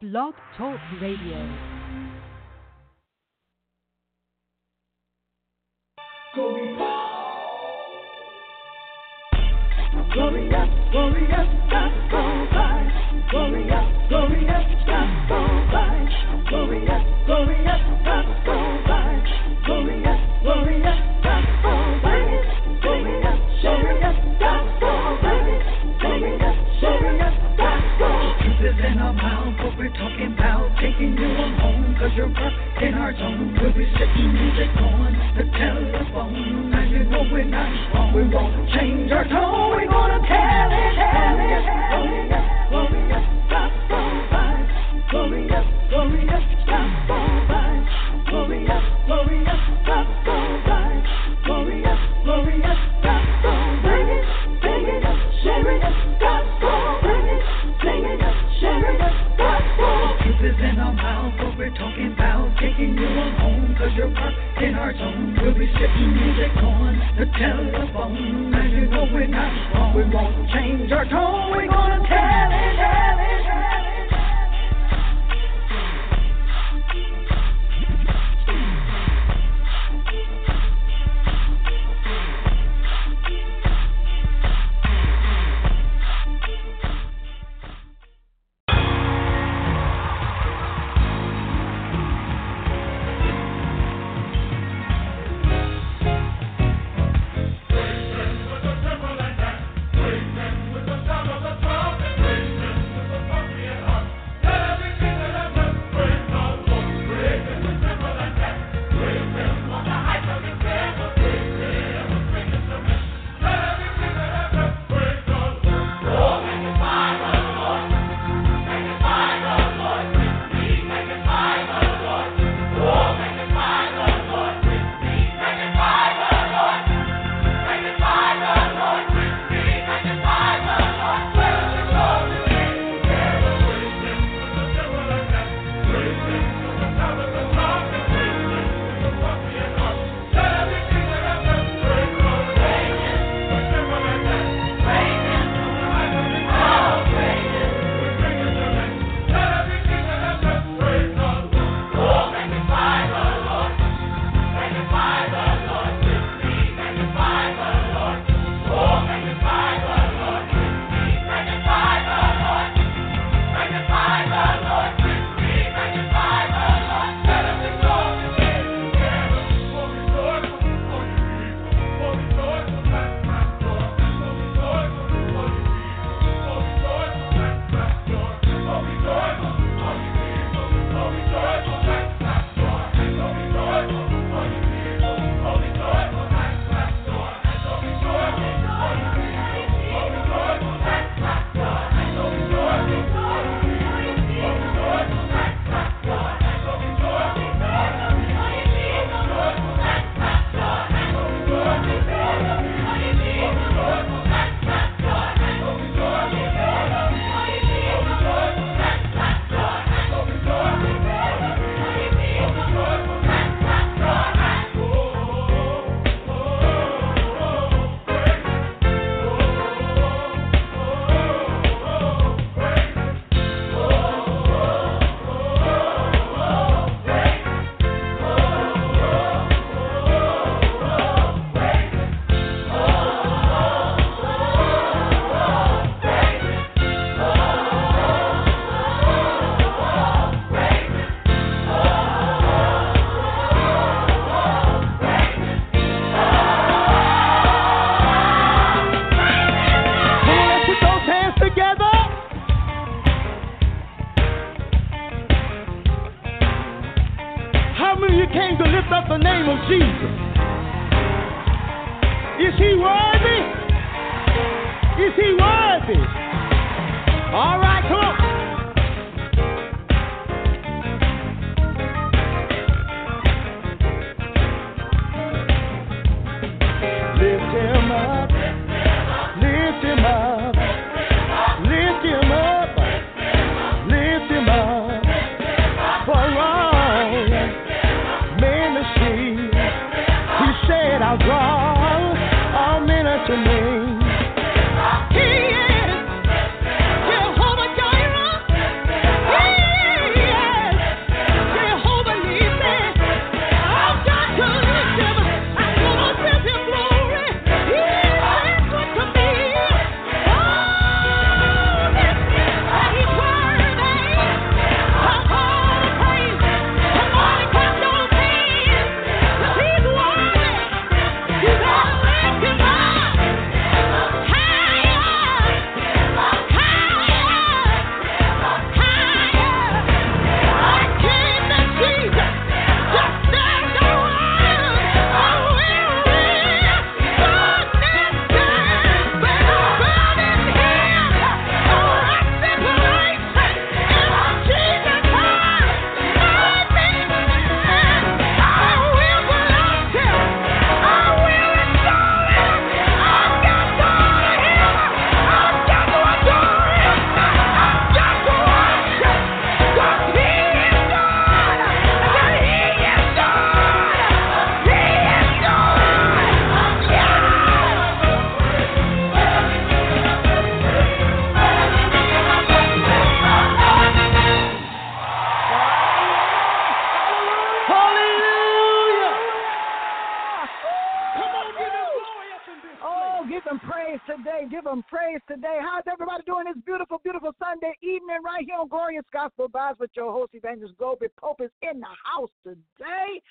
Blog Talk Radio. Glory God, glory taking you on home, cause you're up in our zone. We'll be sitting music on the telephone, and you know we're not wrong. We won't change our tone, we're gonna tell. you know we're not. We won't change our tone. On Glorious Gospel Vibes with your host, Evangelist Globee Pope is in the house today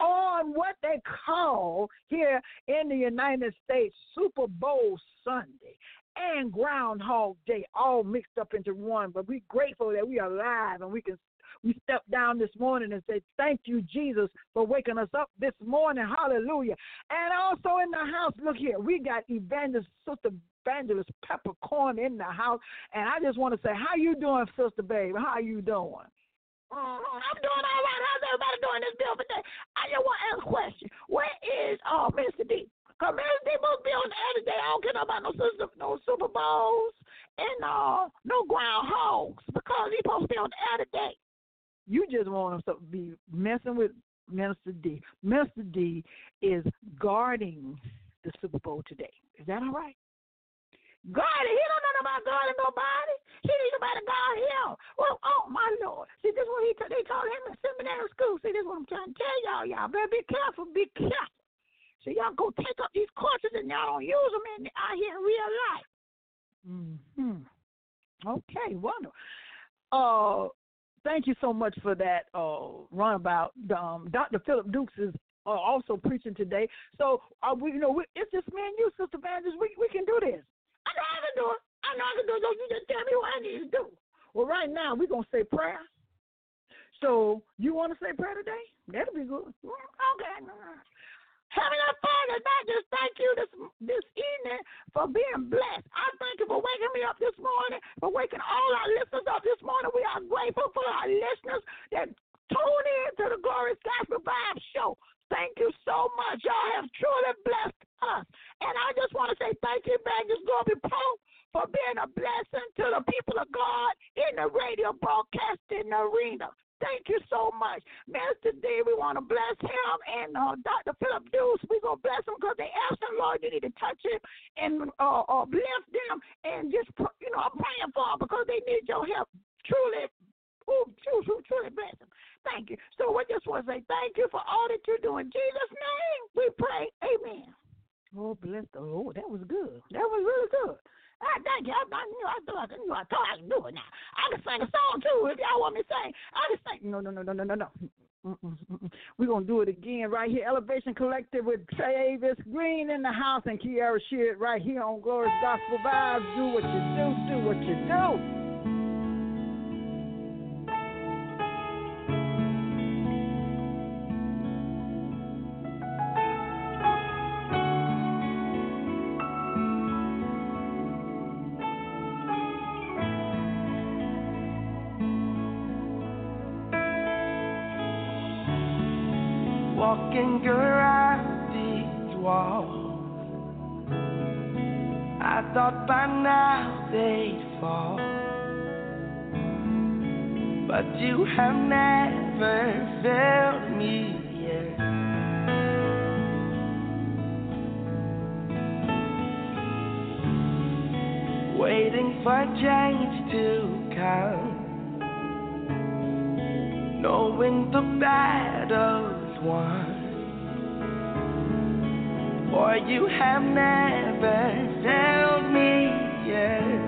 on what they call here in the United States Super Bowl Sunday and Groundhog Day, all mixed up into one. But we're grateful that we are alive and we can we step down this morning and say, Thank you, Jesus, for waking us up this morning. Hallelujah. And also in the house, look here, we got evangelist, sister evangelist Peppercorn in the house. And I just want to say, How you doing, sister babe? How you doing? Uh, I'm doing all right. How's everybody doing this bill today? I just want to ask a question. Where is uh, Mr. D? Because Mr. D must be on the other day. I don't care about no, super, no Super Bowls and uh, no groundhogs because he's supposed to be on the other day. You just want to be messing with Minister D. Minister D is guarding the Super Bowl today. Is that all right? Guarding? He don't know about guarding nobody. He somebody to guard him. Well, oh my Lord. See, this is what he t- they taught him in seminary school. See, this is what I'm trying to tell y'all. Y'all better be careful. Be careful. See, y'all go take up these courses and y'all don't use them in out here in real life. Hmm. Okay. Wonderful. Uh, thank you so much for that uh, runabout. Um, Dr. Philip Dukes is uh, also preaching today. So uh, we, you know, we, it's just me and you, Sister Bandes. We we can do this. I know I can do it. I know I can do it. So you just tell me what I need to do. Well, right now we're gonna say prayer. So you want to say prayer today? That'll be good. Okay. Heavenly Father, I just thank you this this evening for being blessed. I thank you for waking me up this morning, for waking all our listeners up this morning. We are grateful for our listeners that tune in to the Glorious Gospel Vibe Show. Thank you so much. Y'all have truly blessed us. And I just want to say thank you, Evangelist Globee Pope, for being a blessing to the people of God in the radio broadcasting arena. Thank you so much. Master Day, we want to bless him. And uh, Dr. Philip Dukes, we're going to bless him because they asked him, Lord, you need to touch him and uh, uh, bless them. And just, you know, I'm praying for them because they need your help. Truly, ooh, truly, truly bless them. Thank you. So we just want to say thank you for all that you're doing. In Jesus' name, we pray. Amen. Oh, bless the Lord. That was good. That was really good. I thank you. I, I knew I thought I knew I thought I could do it now. I can sing a song too if y'all want me to sing. I can sing. No, no, no, no, no, no, no. We're going to do it again right here. Elevation Collective with Travis Greene in the house and Kierra Sheard right here on Glorious Gospel Vibes. Do what you do, do what you do. Walking around these walls. I thought by now they'd fall, but you have never failed me yet. Waiting for change to come, knowing the battle's won. For you have never failed me yet.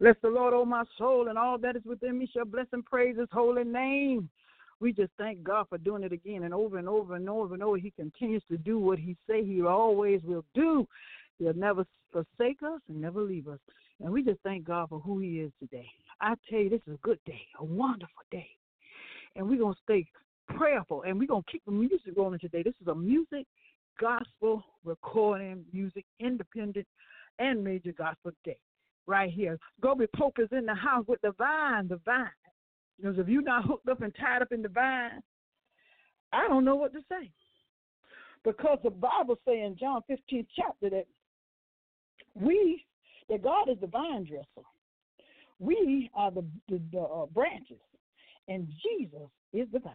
Bless the Lord, O my soul, and all that is within me shall bless and praise his holy name. We just thank God for doing it again and over and over and over and over. He continues to do what he say he always will do. He'll never forsake us and never leave us. And we just thank God for who he is today. I tell you, this is a good day, a wonderful day. And we're going to stay prayerful and we're going to keep the music rolling today. This is a music, gospel, recording, music, independent, and major gospel day right here. Globee Pope is in the house with the vine, the vine. Because if you're not hooked up and tied up in the vine, I don't know what to say. Because the Bible says in John 15 chapter that we, that God is the vine dresser. We are the, the, the uh, branches, and Jesus is the vine,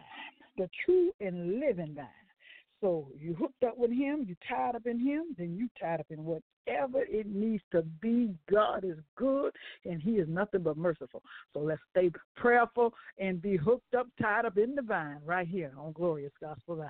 the true and living vine. So you hooked up with him, you tied up in him, then you tied up in whatever it needs to be. God is good and he is nothing but merciful. So let's stay prayerful and be hooked up, tied up in the vine right here on Glorious Gospel Live.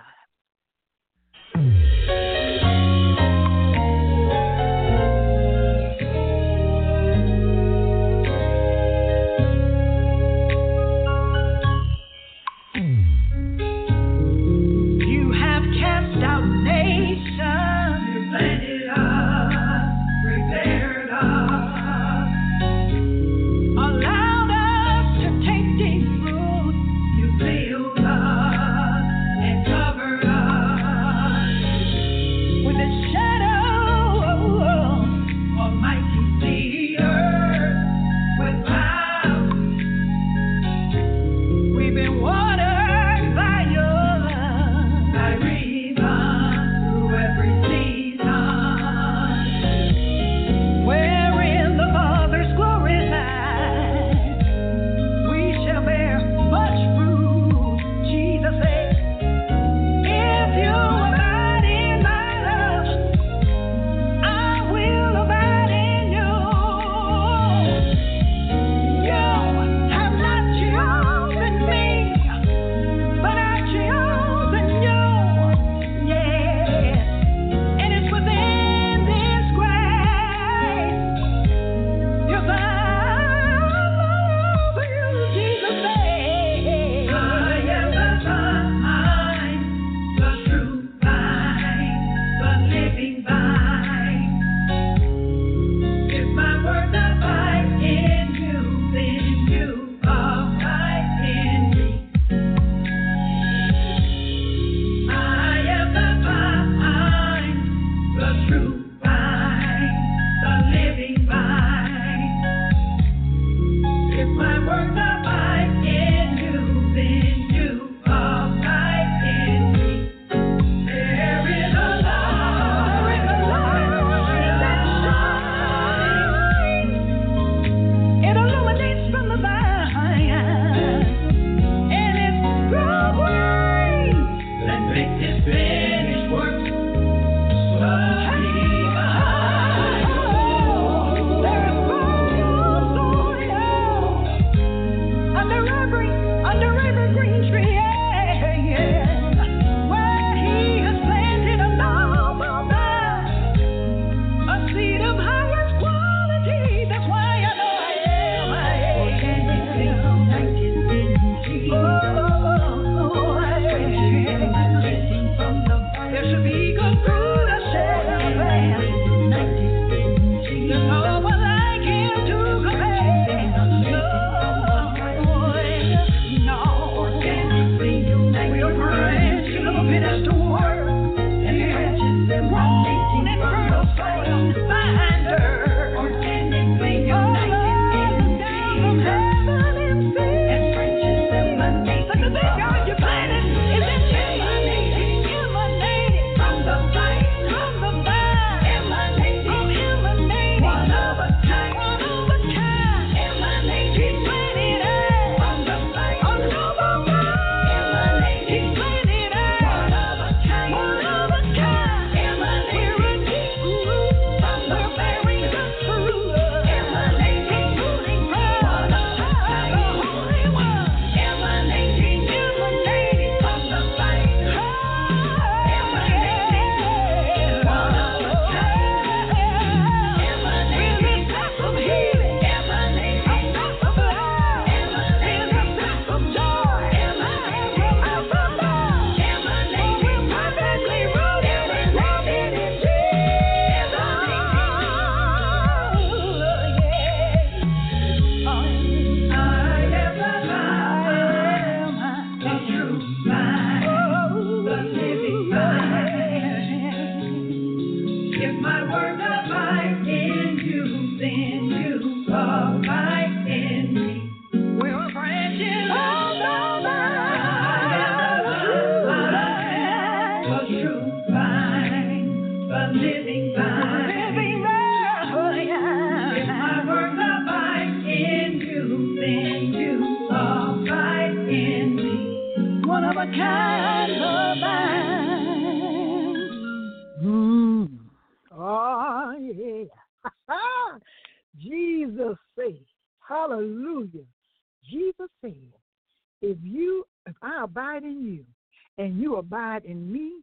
And you abide in me,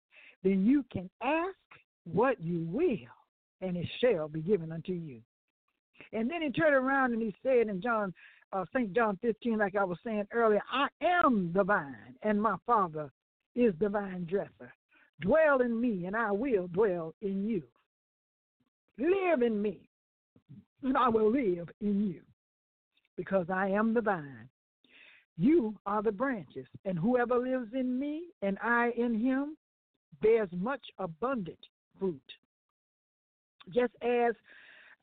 then you can ask what you will and it shall be given unto you. And then he turned around and he said in John, uh, St. John 15, like I was saying earlier, I am the vine, and my Father is the vine dresser. Dwell in me, and I will dwell in you. Live in me, and I will live in you, because I am the vine. You are the branches, and whoever lives in me and I in him bears much abundant fruit. Just as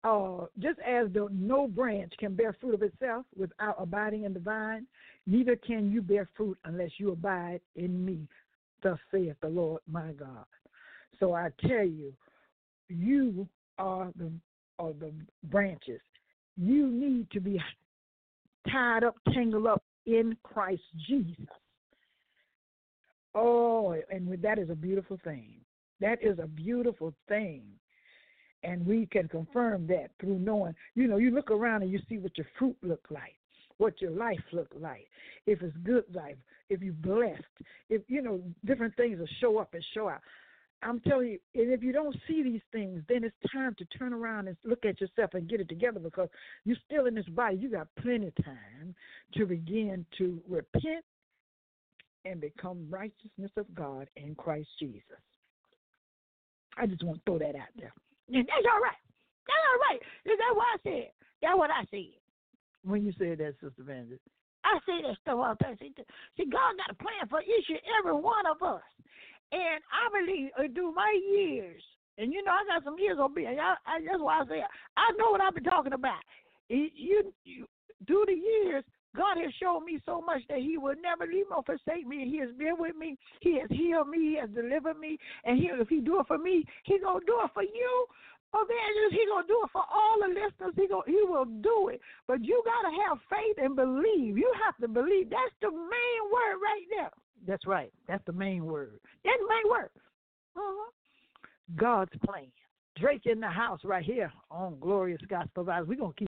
uh, just as the no branch can bear fruit of itself without abiding in the vine, neither can you bear fruit unless you abide in me. Thus saith the Lord my God. So I tell you, you are the are the branches. You need to be tied up, tangled up in Christ Jesus. Oh, and that is a beautiful thing. That is a beautiful thing. And we can confirm that through knowing, you know, you look around and you see what your fruit look like, what your life look like. If it's good life, if you're blessed, if you know, different things will show up and show out. I'm telling you, and if you don't see these things, then it's time to turn around and look at yourself and get it together because you're still in this body. You got plenty of time to begin to repent and become righteousness of God in Christ Jesus. I just want to throw that out there. And that's all right. That's all right. Is that what I said? That's what I said. When you said that, Sister Vandit. I say that stuff all the time. See, see, God got a plan for each and every one of us. And I believe uh, through my years, and you know, I got some years on me. And I, I, that's why I say I know what I've been talking about. You, you, through the years, God has shown me so much that He will never leave or forsake me. He has been with me. He has healed me. He has delivered me. And he, if He do it for me, He gonna do it for you. Evangelist, he gonna do it for all the listeners. He go, he will do it. But you gotta have faith and believe. You have to believe. That's the main word right there. That's right. That's the main word. That's the main word. Uh-huh. God's plan. Drake in the house right here on Glorious Gospel Vibes. We're gonna keep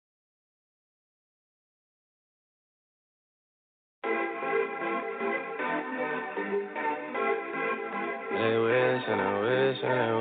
They wishing and wishing and wishing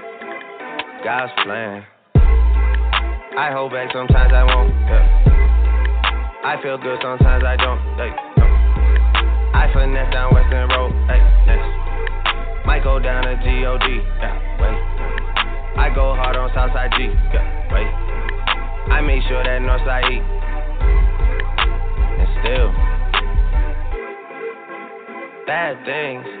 God's plan. I hold back sometimes I won't. Yeah. I feel good sometimes I don't. Like. I finesse down Weston Road. Next. Might go down to God. Yeah, wait. I go hard on Southside G. Yeah, wait. I make sure that Northside E. And still, bad things.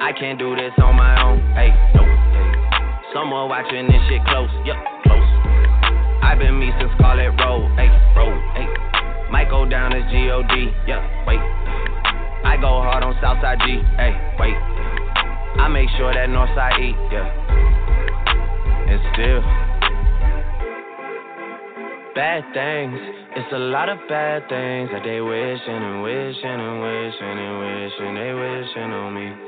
I can't do this on my own. Hey, no. Someone watching this shit close, yup, close. I've been me since call it roll, hey, roll, hey. Might go down as God, yeah, wait. I go hard on Southside G, hey, wait. I make sure that Northside E, yeah. And still, bad things. It's a lot of bad things that they wishing and wishing and wishing and wishing they wishing on me.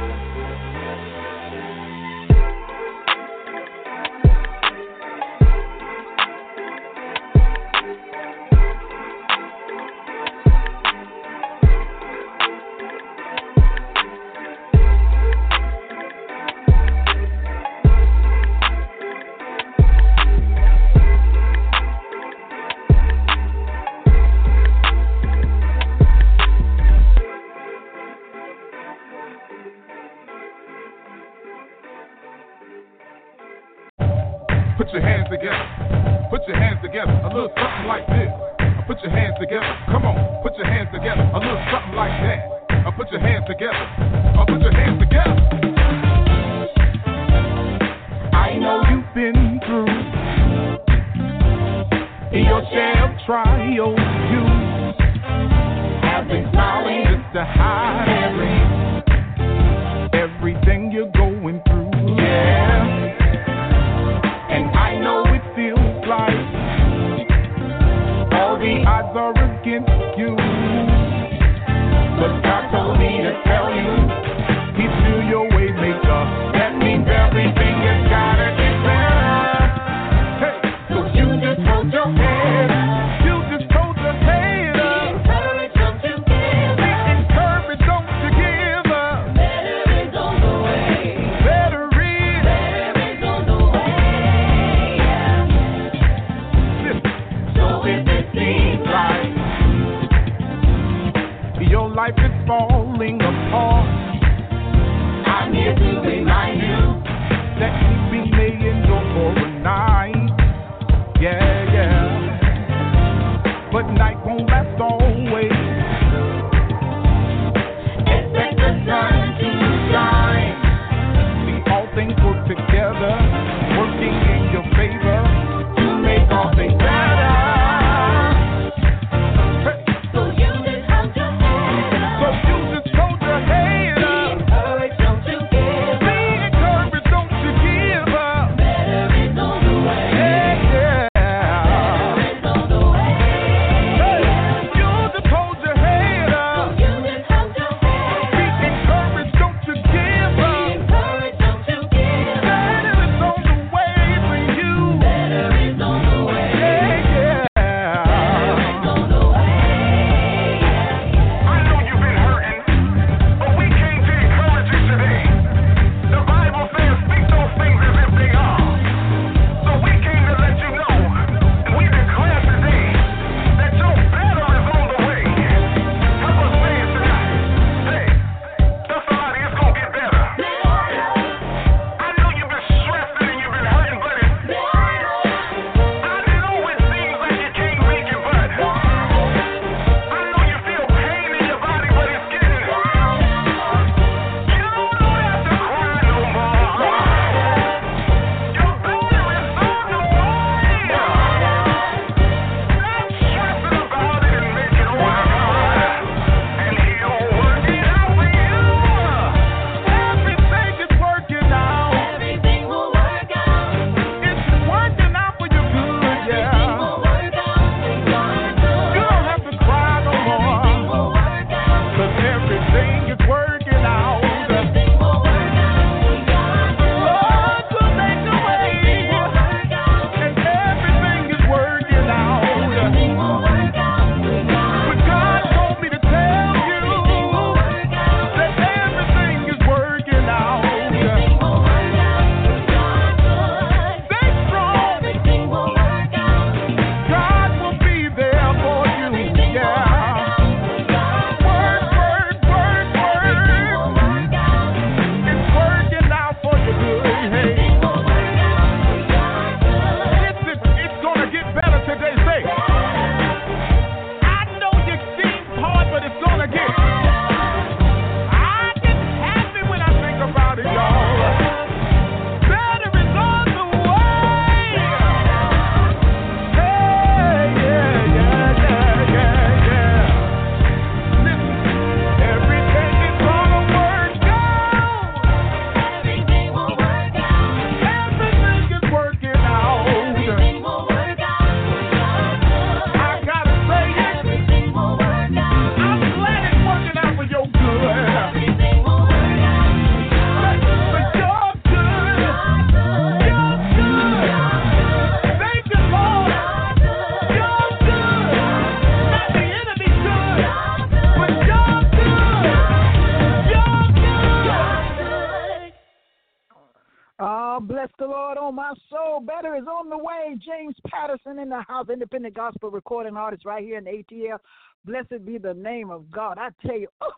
Is on the way. James Patterson in the house, independent gospel recording artist right here in ATL. Blessed be the name of God. I tell you, oh,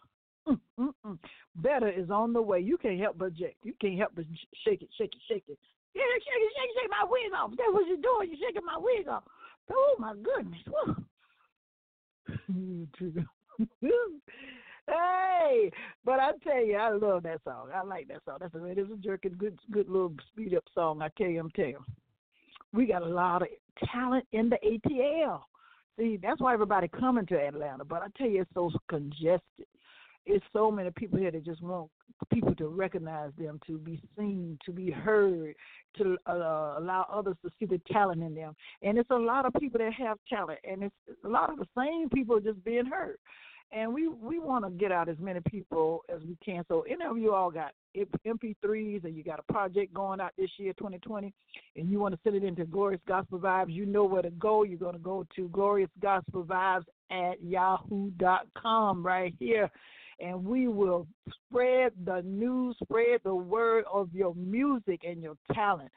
mm, mm, mm. better is on the way. You can't help but shake. You can't help but shake it, shake it, shake it. Yeah, shake it, shake it, shake my wig off. That's what you're doing. You're shaking my wig off. Oh my goodness. hey, but I tell you, I love that song. I like that song. That's a it is a jerking good good little speed up song. I tell you, I'm you. We got a lot of talent in the ATL. See, that's why everybody coming to Atlanta. But I tell you, it's so congested. It's so many people here that just want people to recognize them, to be seen, to be heard, to uh, allow others to see the talent in them. And it's a lot of people that have talent, and it's a lot of the same people just being heard. And we we want to get out as many people as we can. So any of you all got MP3s and you got a project going out this year, 2020, and you want to send it into Glorious Gospel Vibes, you know where to go. You're going to go to Glorious Gospel Vibes at yahoo.com right here and we will spread the news, spread the word of your music and your talent.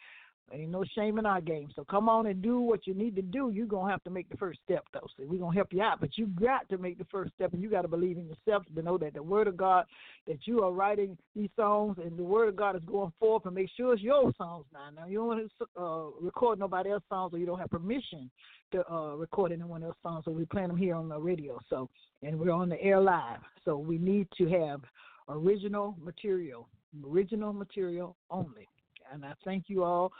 Ain't no shame in our game. So come on and do what you need to do. You're gonna have to make the first step though. So we're gonna help you out. But you got to make the first step and you gotta believe in yourself to know that the word of God that you are writing these songs and the word of God is going forth and make sure it's your songs now. Now you don't want to uh, record nobody else's songs or you don't have permission to uh, record anyone else's songs. So we play them here on the radio. So and we're on the air live. So we need to have original material, original material only. And I thank you all.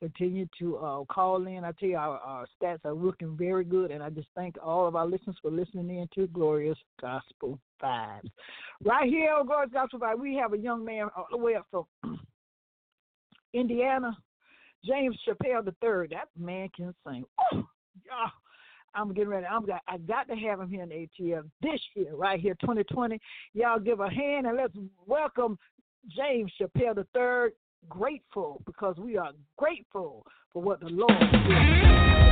Continue to uh, call in. I tell you, our, our stats are looking very good, and I just thank all of our listeners for listening in to Glorious Gospel Vibes. Right here on Glorious Gospel Vibes, we have a young man all the way up from Indiana, James Chappelle III. That man can sing. I'm getting ready. I'm got I got to have him here in ATL this year, right here, 2020. Y'all give a hand and let's welcome James Chappelle III. Grateful because we are grateful for what the Lord did.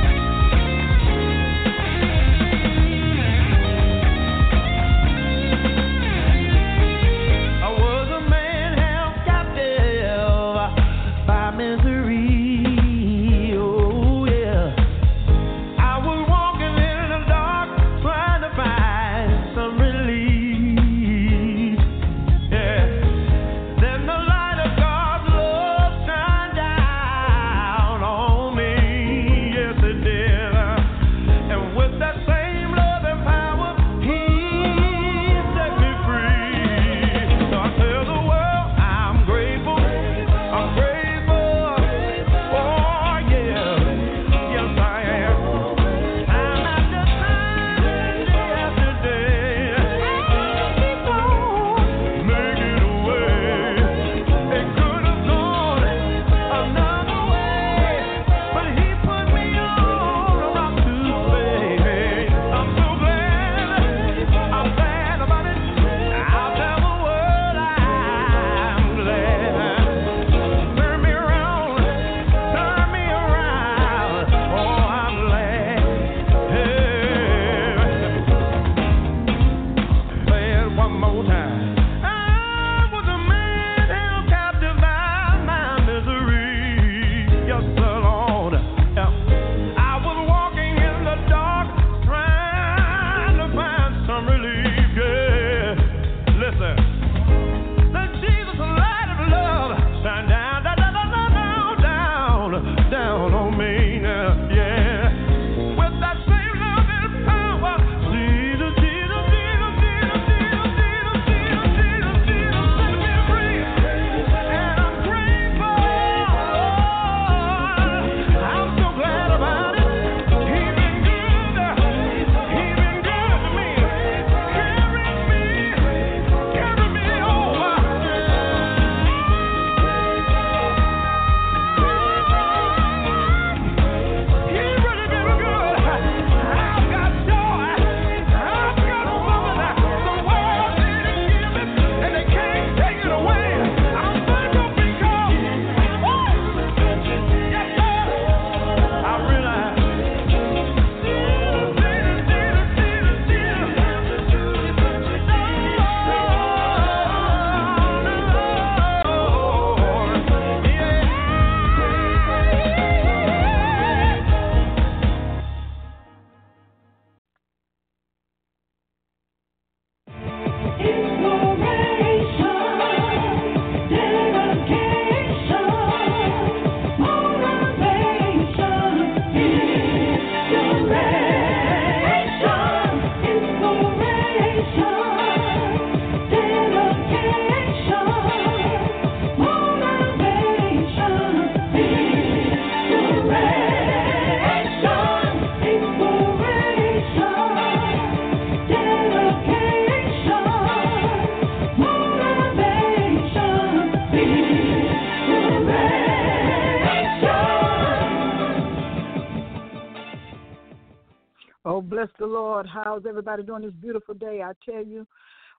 Lord. How's everybody doing this beautiful day? I tell you,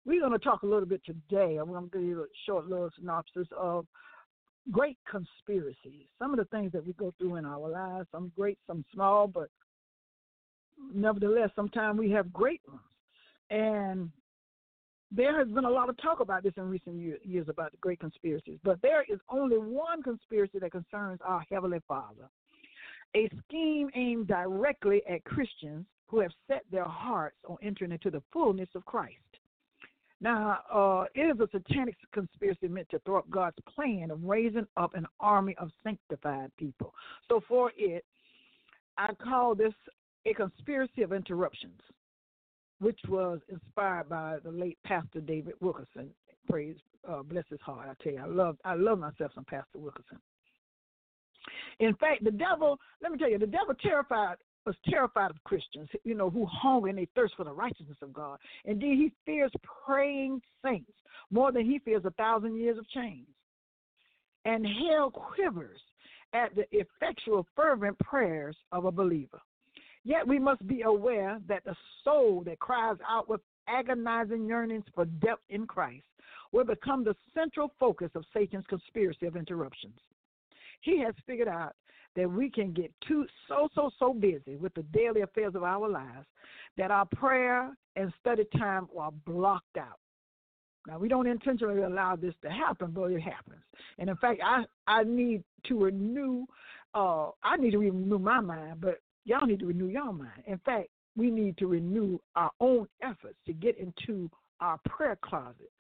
we're going to talk a little bit today. I'm going to give you a short little synopsis of great conspiracies. Some of the things that we go through in our lives, some great, some small, but nevertheless, sometimes we have great ones. And there has been a lot of talk about this in recent year, years about the great conspiracies, but there is only one conspiracy that concerns our Heavenly Father a scheme aimed directly at Christians who have set their hearts on entering into the fullness of Christ. Now, uh, it is a satanic conspiracy meant to thwart God's plan of raising up an army of sanctified people. So, for it, I call this a conspiracy of interruptions which was inspired by the late Pastor David Wilkerson. Praise, uh, bless his heart. I tell you, I love, I love myself some Pastor Wilkerson. In fact, the devil, let me tell you, the devil terrified was terrified of Christians, you know, who hunger and they thirst for the righteousness of God. Indeed, he fears praying saints more than he fears a thousand years of chains. And hell quivers at the effectual, fervent prayers of a believer. Yet we must be aware that the soul that cries out with agonizing yearnings for depth in Christ will become the central focus of Satan's conspiracy of interruptions. He has figured out that we can get too so so so busy with the daily affairs of our lives that our prayer and study time are blocked out. Now we don't intentionally allow this to happen, but it happens. And in fact, I I need to renew. Uh, I need to renew my mind, but Y'all need to renew your mind. In fact, we need to renew our own efforts to get into our prayer closet.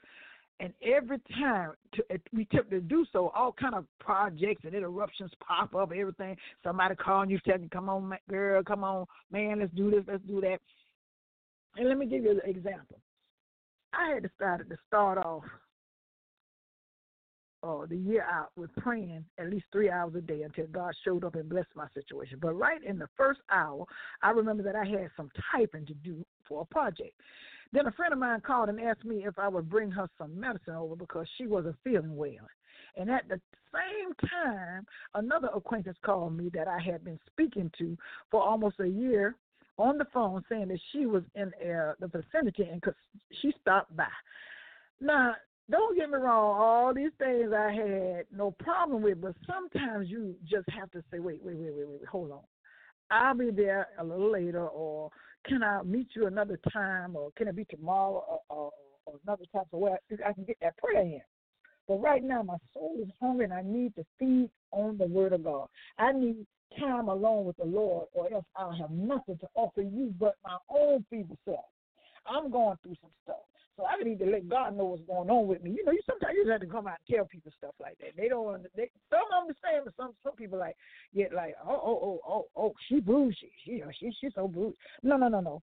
And every time to, we attempt to do so, all kind of projects and interruptions pop up. Everything, somebody calling you, telling you, "Come on, girl, come on, man, let's do this, let's do that." And let me give you an example. I had decided to start off uh, the year out with praying at least three hours a day until God showed up and blessed my situation. But right in the first hour, I remember that I had some typing to do for a project. Then a friend of mine called and asked me if I would bring her some medicine over because she wasn't feeling well. And at the same time, another acquaintance called me that I had been speaking to for almost a year on the phone saying that she was in uh, the vicinity and cause she stopped by. Now, don't get me wrong, all these things I had no problem with, but sometimes you just have to say, wait, wait, wait, wait, wait, hold on. I'll be there a little later, or can I meet you another time, or can it be tomorrow, or, or, or another time, so where I can get that prayer in. But right now, my soul is hungry, and I need to feed on the Word of God. I need time alone with the Lord, or else I'll have nothing to offer you but my own feeble self. I'm going through some stuff. So I need to let God know what's going on with me. You know, you sometimes you just have to come out and tell people stuff like that. They don't. They, some understand, but some some people like get like, oh oh oh oh oh, she bougie. She she she's so bougie. No no no no.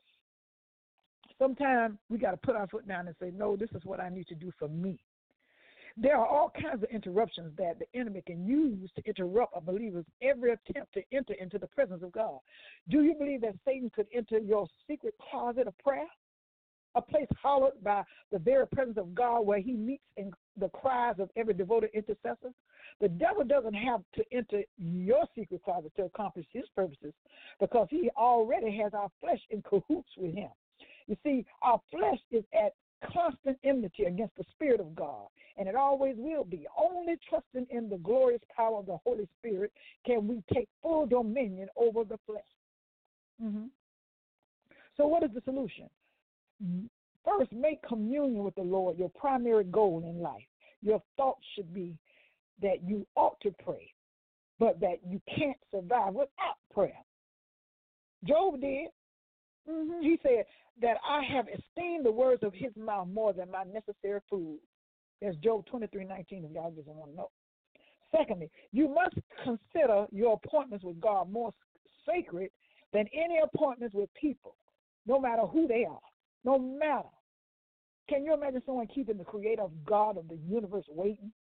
Sometimes we got to put our foot down and say, no, this is what I need to do for me. There are all kinds of interruptions that the enemy can use to interrupt a believer's every attempt to enter into the presence of God. Do you believe that Satan could enter your secret closet of prayer? A place hallowed by the very presence of God where he meets in the cries of every devoted intercessor. The devil doesn't have to enter your secret closet to accomplish his purposes because he already has our flesh in cahoots with him. You see, our flesh is at constant enmity against the Spirit of God, and it always will be. Only trusting in the glorious power of the Holy Spirit can we take full dominion over the flesh. Mm-hmm. So, what is the solution? First, make communion with the Lord your primary goal in life. Your thoughts should be that you ought to pray, but that you can't survive without prayer. Job did. Mm-hmm. He said that I have esteemed the words of his mouth more than my necessary food. That's Job 23 19, if y'all just want to know. Secondly, you must consider your appointments with God more sacred than any appointments with people, no matter who they are. No matter. Can you imagine someone keeping the creator of God of the universe waiting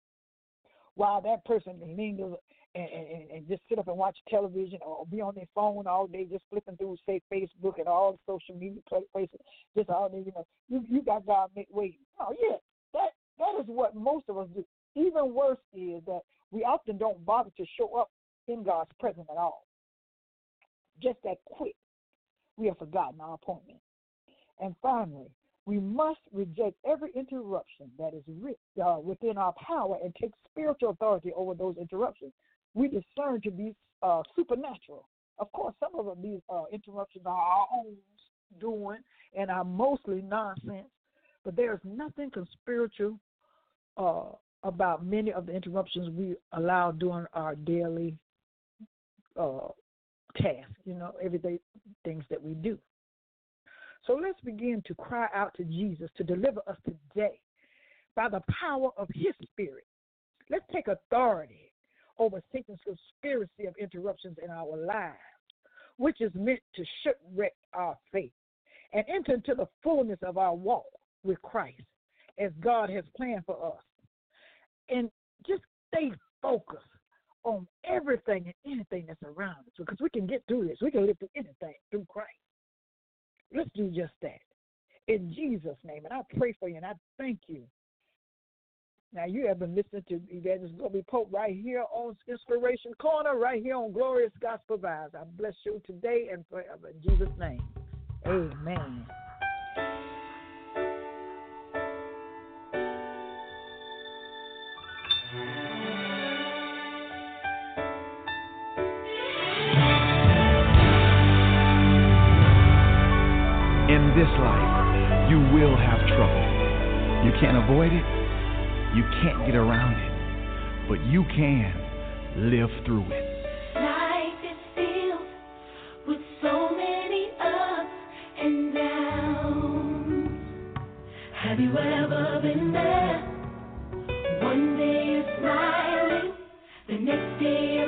while that person lingers and, and, and just sit up and watch television or be on their phone all day, just flipping through, say, Facebook and all the social media places, just all day, you know, you, you got God waiting. Oh, yeah, that, that is what most of us do. Even worse is that we often don't bother to show up in God's presence at all. Just that quick we have forgotten our appointment. And finally, we must reject every interruption that is uh, within our power and take spiritual authority over those interruptions. We discern to be uh, supernatural. Of course, some of these uh, interruptions are our own doing and are mostly nonsense, but there's nothing conspiratorial uh, about many of the interruptions we allow during our daily uh, tasks, you know, everyday things that we do. So let's begin to cry out to Jesus to deliver us today by the power of His Spirit. Let's take authority over Satan's conspiracy of interruptions in our lives, which is meant to shipwreck our faith and enter into the fullness of our walk with Christ as God has planned for us. And just stay focused on everything and anything that's around us because we can get through this. We can live through anything through Christ. Let's do just that. In Jesus' name. And I pray for you and I thank you. Now, you have been listening to Evangelist Globee Pope right here on Inspiration Corner, right here on Glorious Gospel Vibes. I bless you today and forever. In Jesus' name. Amen. This life, you will have trouble. You can't avoid it, you can't get around it, but you can live through it. Life is filled with so many ups and downs. Have you ever been there? One day you're smiling, the next day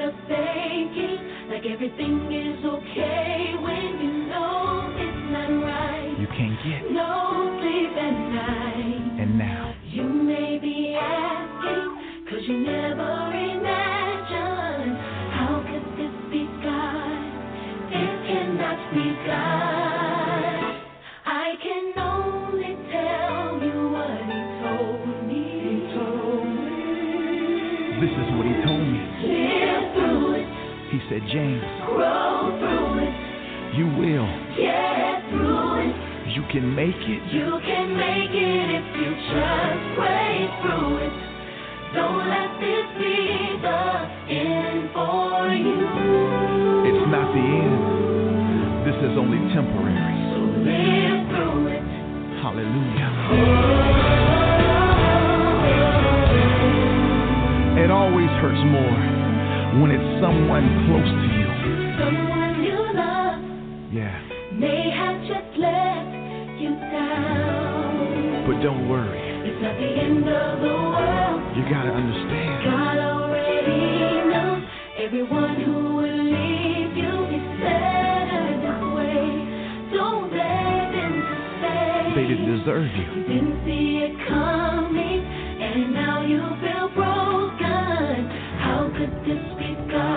tired of faking like everything is okay when you know it's not right. You can't get, No sleep at night. and now You may be asking, cause you never imagined how could this be God? It cannot be God. Said, James, grow through it, you will, get through it. you can make it. You can make it if you just pray through it. Don't let this be the end for you. It's not the end. This is only temporary. So live through it. Hallelujah. It always hurts more when it's someone close to you. Someone you love Yeah, may have just let you down. but don't worry. It's not the end of the world. You gotta understand. God already knows everyone who will leave you is better this way. Don't let them say They didn't deserve you. you didn't see it coming, and now you feel broken. How could this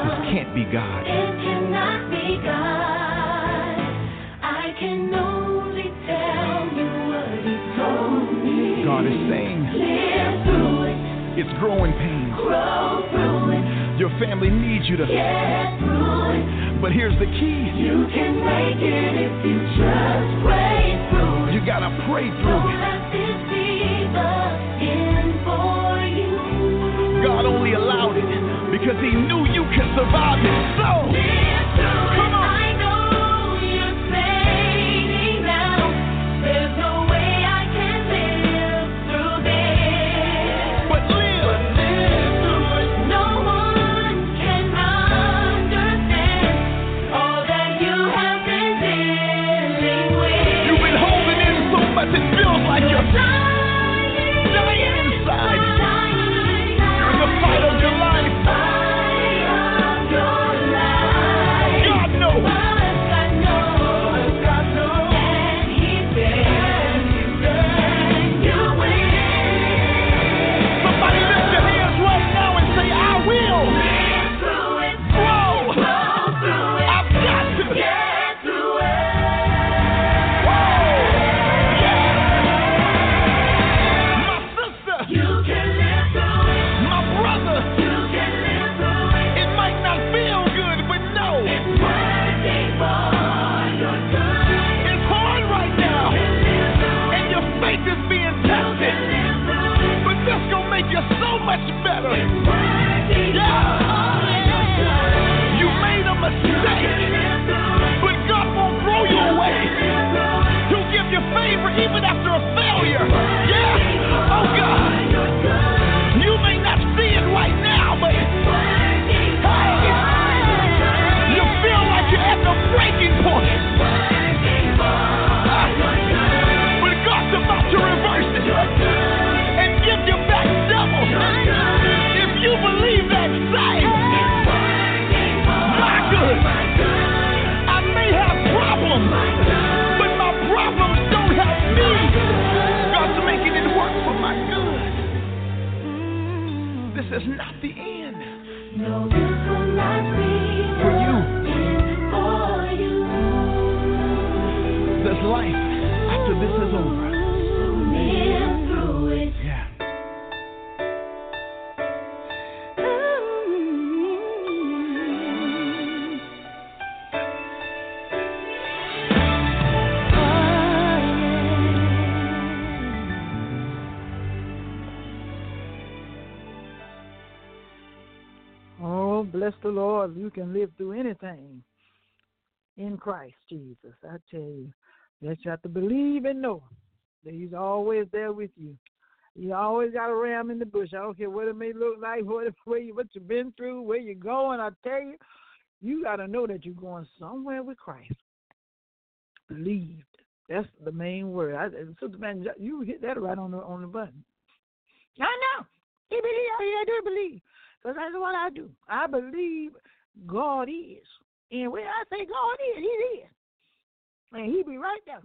This can't be God. It cannot be God. I can only tell you what He told me. God is saying Live through it, it's growing pain. grow through it. Your family needs you to. Get through it. But here's the key You can make it if you just pray through it. you gotta pray Don't through it. It because He knew you could survive it. So, not the bless the Lord. You can live through anything in Christ Jesus. I tell you, that you have to believe and know that He's always there with you. You always got a ram in the bush. I don't care what it may look like, what where you, what you've been through, where you're going. I tell you, you got to know that you're going somewhere with Christ. Believed. That's the main word. I, Sister Man, you hit that right on the on the button. I know. He believe. Gotta do believe. Because that's what I do. I believe God is. And when I say God is, He is. And He be right there.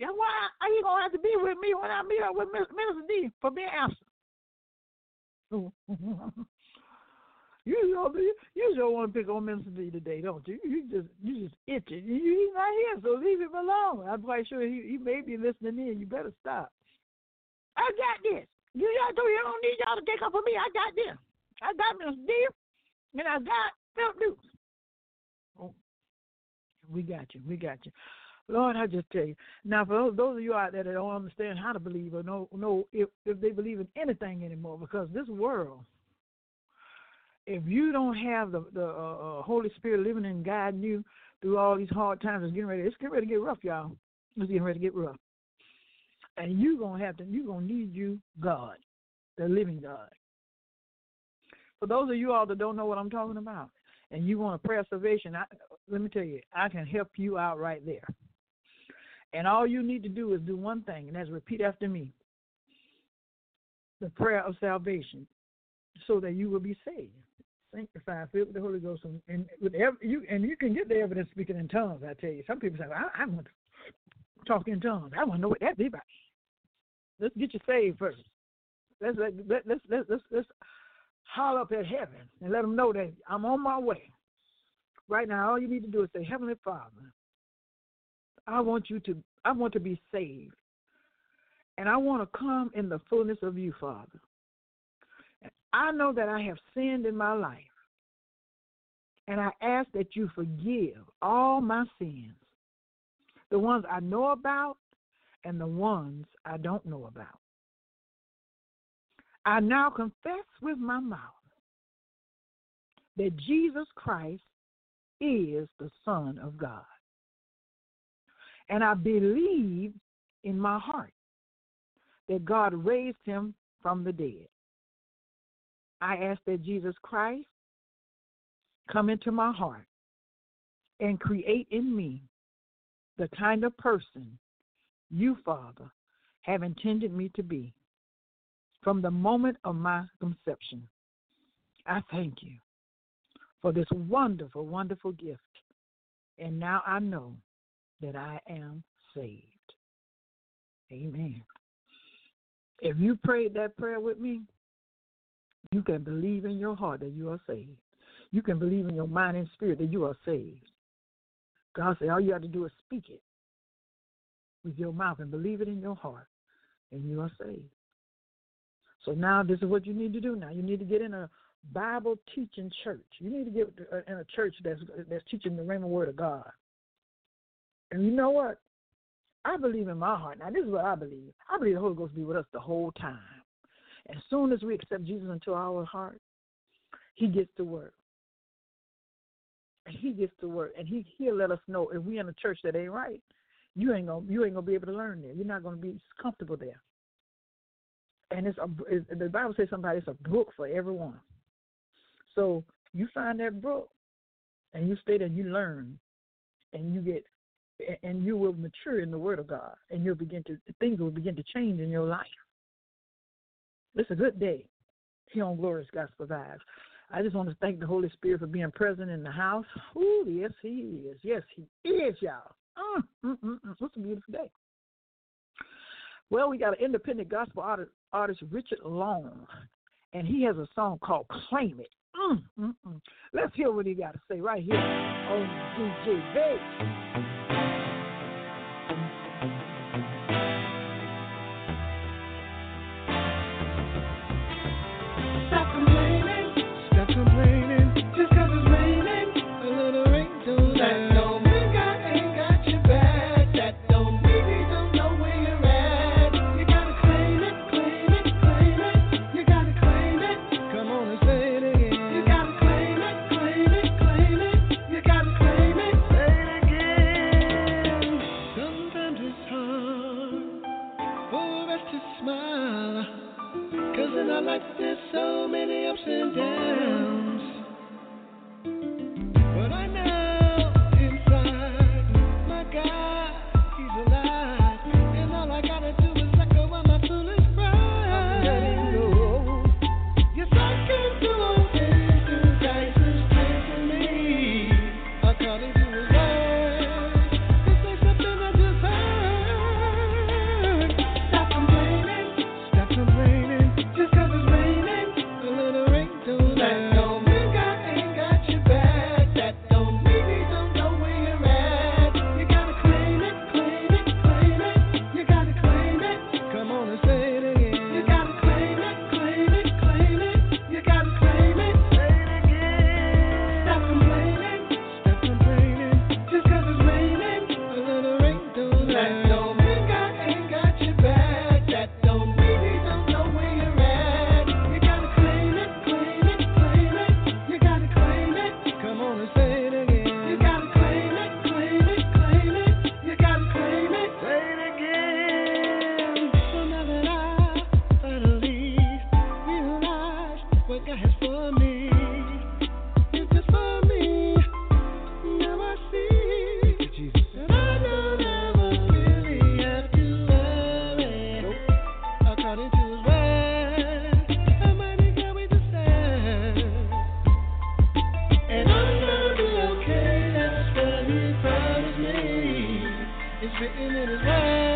That's why He going to have to be with me when I meet up with Minister D for being absent. you don't, you, you don't want to pick on Minister D today, don't you? You just you just itching. He's not here, so leave him alone. I'm quite sure he, he may be listening in. You better stop. I got this. You y'all do. You don't need y'all to take up for me. I got this. I got Miss D, and I got Philip Dukes. Oh, we got you. We got you. Lord, I just tell you. Now, for those, those of you out there that don't understand how to believe or know, know if, if they believe in anything anymore, because this world, if you don't have the, the uh, uh, Holy Spirit living and guiding you through all these hard times, it's getting ready. It's getting ready to get rough, y'all. It's getting ready to get rough. And you're gonna have to. You're gonna need you, God, the living God. For those of you all that don't know what I'm talking about, and you want a prayer salvation, I, let me tell you, I can help you out right there. And all you need to do is do one thing, and that's repeat after me the prayer of salvation, so that you will be saved, sanctified, filled with the Holy Ghost, and, and with every, you and you can get the evidence speaking in tongues. I tell you, some people say, I, I want to talk in tongues. I want to know what that about. Let's get you saved first. Let's let, let, let's let's let's let's holler up at heaven and let them know that I'm on my way. Right now, all you need to do is say, Heavenly Father, I want you to I want to be saved. And I want to come in the fullness of you, Father. I know that I have sinned in my life. And I ask that you forgive all my sins. The ones I know about and the ones I don't know about. I now confess with my mouth that Jesus Christ is the Son of God. And I believe in my heart that God raised him from the dead. I ask that Jesus Christ come into my heart and create in me the kind of person you, Father, have intended me to be from the moment of my conception. I thank you for this wonderful, wonderful gift. And now I know that I am saved. Amen. If you prayed that prayer with me, you can believe in your heart that you are saved. You can believe in your mind and spirit that you are saved. God said all you have to do is speak it with your mouth and believe it in your heart, and you are saved. So now this is what you need to do. Now you need to get in a Bible teaching church. You need to get uh, in a church that's that's teaching the Rhema word of God. And you know what? I believe in my heart. Now this is what I believe. I believe the Holy Ghost be with us the whole time. As soon as we accept Jesus into our heart, He gets to work. And He gets to work, and He He'll let us know if we in a church that ain't right. You ain't gonna you ain't gonna be able to learn there. You're not gonna be comfortable there. And it's a the Bible says somebody it's a book for everyone. So you find that book, and you stay there, you learn, and you get, and you will mature in the Word of God, and you'll begin to things will begin to change in your life. It's a good day here on Glorious Gospel Vibes. I just want to thank the Holy Spirit for being present in the house. Ooh, yes, He is. Yes, He is, y'all. Mm, mm, mm, mm. A beautiful day. Well, we got an independent gospel artist, artist Richard Long. and he has a song called Claim It. Mm, mm, mm. Let's hear what he got to say right here on DJ Bass. It's written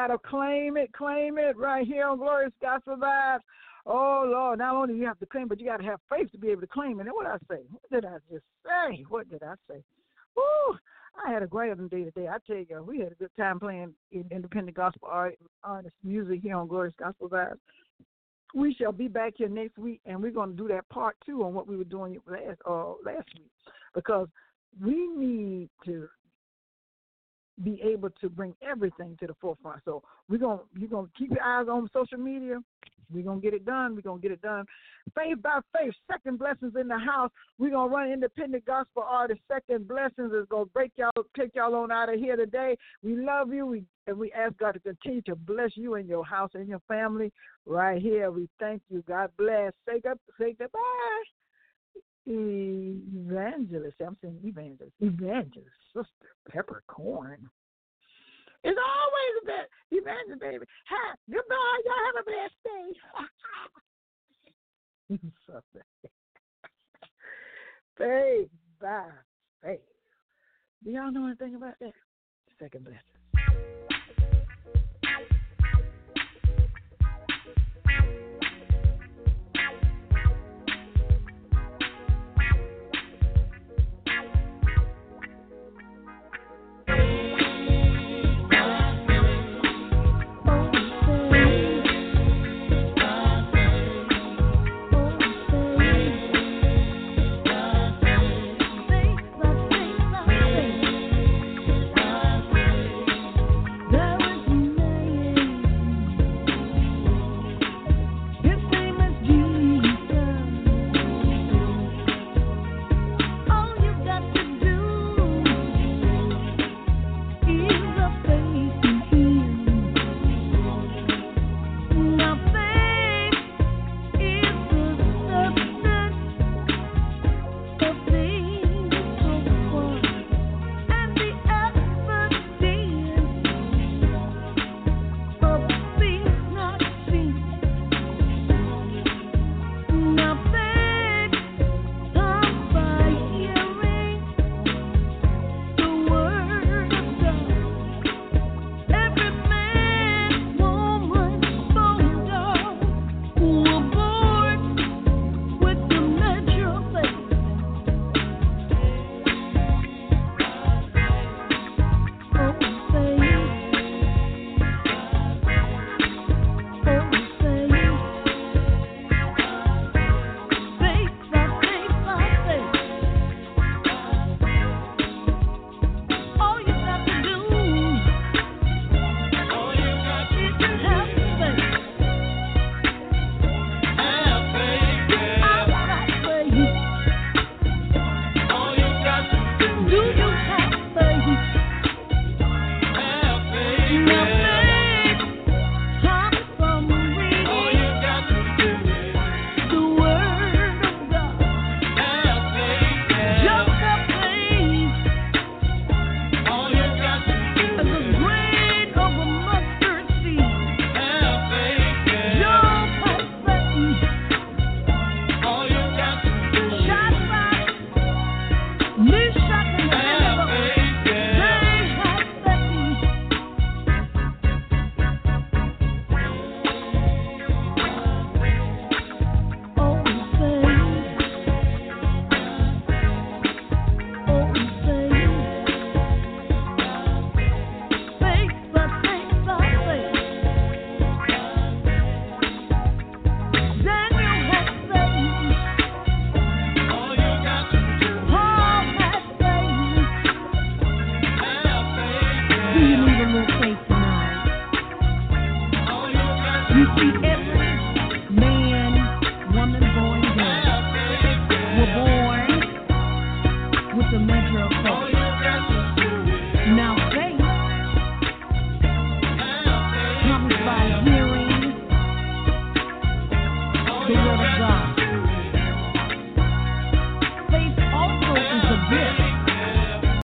got to claim it, claim it right here on Glorious Gospel Vibes. Oh, Lord, not only do you have to claim, but you got to have faith to be able to claim it. And what I say? What did I just say? What did I say? Woo! I had a great day today. I tell you, we had a good time playing independent gospel art, artist music here on Glorious Gospel Vibes. We shall be back here next week, and we're going to do that part two on what we were doing last uh, last week because we need to be able to bring everything to the forefront. So we're gonna you're gonna keep your eyes on social media. We're gonna get it done. We're gonna get it done. Faith by faith, second blessings in the house. We're gonna run independent gospel artists. Second blessings is gonna break y'all, take y'all on out of here today. We love you. We and we ask God to continue to bless you and your house and your family right here. We thank you. God bless. Say good, say goodbye. Evangelist. I'm saying evangelist. Evangelist. Sister Peppercorn. It's always a bit evangelist, baby. Hi, goodbye. Y'all have a blessed day. Faith by faith. Do y'all know anything about that? Second blessing.